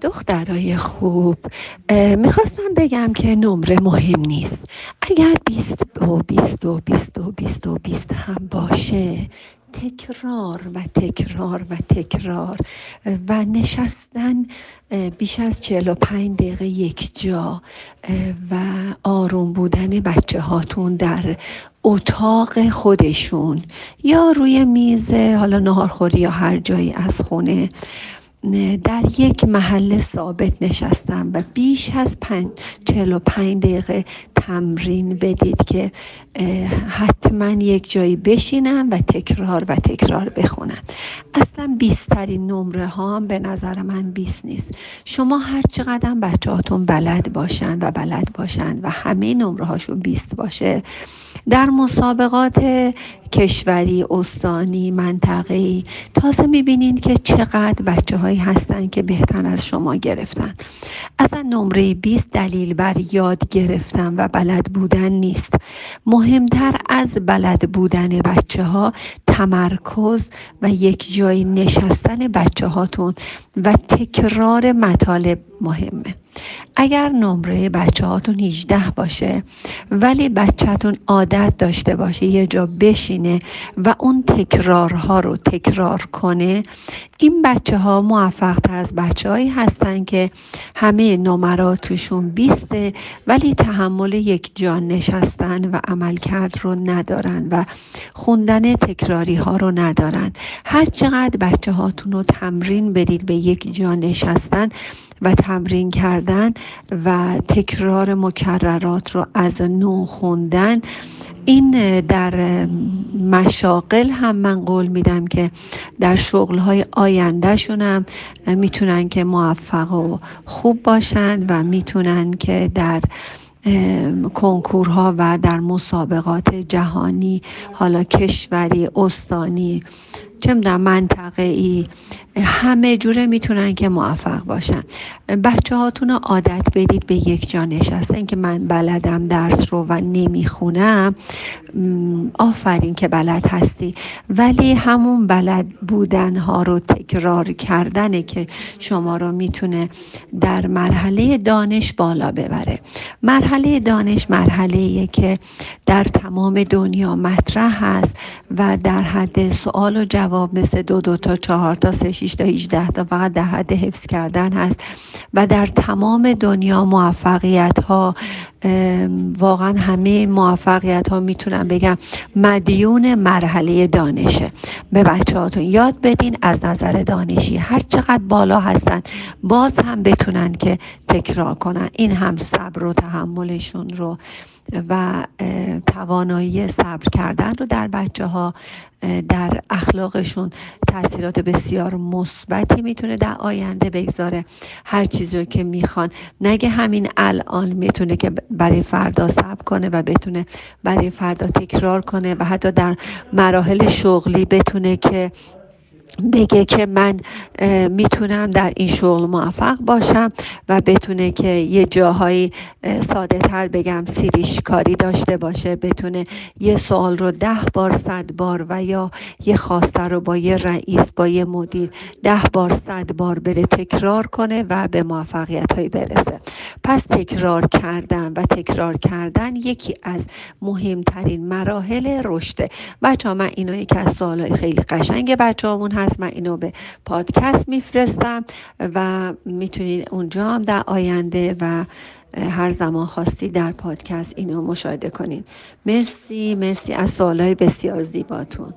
دخترای خوب. می‌خواستم بگم که نمره مهم نیست. اگر بیست و بیست و بیست و بیست و بیست هم باشه تکرار و تکرار و تکرار. و نشستن بیش از 45 دقیقه یک جا. و آروم بودن بچه هاتون در اتاق خودشون یا روی میز حالا نهارخوری یا هر جایی از خونه. در یک محل ثابت نشستم و بیش از پنج چل و پنج دقیقه تمرین بدید که حتما یک جایی بشینم و تکرار و تکرار بخونم اصلا بیسترین نمره ها هم به نظر من بیست نیست. شما هر چقدر بچه هاتون بلد باشند و بلد باشند و همه نمره هاشون بیست باشه در مسابقات کشوری استانی منطقه‌ای تازه می‌بینین که چقدر بچه هایی هستن که بهتر از شما گرفتن. اصلا نمره 20 دلیل بر یاد گرفتن و بلد بودن نیست. مهمتر از بلد بودن بچه ها تمرکز و یک جای نشستن بچه هاتون و تکرار مطالب. مهمه. اگر نمره بچه هاتون 18 باشه ولی بچهتون عادت داشته باشه یه جا بشینه و اون تکرارها رو تکرار کنه این بچه ها موفق تر از بچه هایی هستن که همه نمراتشون بیسته ولی تحمل یک جان نشستن و عمل کرد رو ندارن و خوندن تکراری ها رو ندارن. هر چقدر بچه هاتون رو تمرین بدید به یک جان نشستن و تمرین کردن و تکرار مکررات رو از نو خوندن. این در مشاقل هم من قول میدم که در شغل های آینده شونم می‌تونن که موفق و خوب باشند و می‌تونن که در کنکورها و در مسابقات جهانی حالا کشوری استانی چه می‌دونم منطقه ای همه جوره می‌تونن که موفق باشن. بچه هاتون رو عادت بدید به یک جا نشستن که من بلدم درس رو و نمی‌خونم آفرین که بلد هستی. ولی همون بلد بودن ها رو تکرار کردنه که شما رو می‌تونه در مرحله دانش بالا ببره. مرحله دانش مرحله که در تمام دنیا مطرح هست و در حد سوال و جواب مثل دو دو تا چهار تا سه 6 تا 18 تا فقط در حد حفظ کردن هست. و در تمام دنیا موفقیت ها واقعا همه موفقیت ها می‌تونم بگم مدیون مرحله دانشه. به بچه هاتون یاد بدین از نظر دانشی هر چقدر بالا هستن باز هم بتونن که تکرار کنن. این هم صبر و تحملشون رو. و توانایی صبر کردن رو در بچه ها در اخلاقشون تاثیرات بسیار مثبتی می‌تونه در آینده بگذاره. هر چیزی رو که می‌خوان. نگه همین الان می‌تونه که برای فردا صبر کنه و بتونه برای فردا تکرار کنه و حتی در مراحل شغلی بتونه که بگه که من می‌تونم در این شغل موفق باشم و بتونه که یه جاهایی ساده تر بگم سیریش کاری داشته باشه بتونه یه سوال رو ده بار صد بار و یا یه خواسته رو با یه رئیس با یه مدیر ده بار صد بار بره تکرار کنه و به موفقیت هایی برسه. پس تکرار کردن و تکرار کردن یکی از مهمترین مراحل رشده. بچه ها من اینا یکی از سوالای خیلی قشنگ بچه همون هست. من اینو به پادکست میفرستم و می‌تونید اونجا هم در آینده و هر زمان خواستی در پادکست اینو مشاهده کنید. مرسی مرسی از سوالای بسیار زیباتون.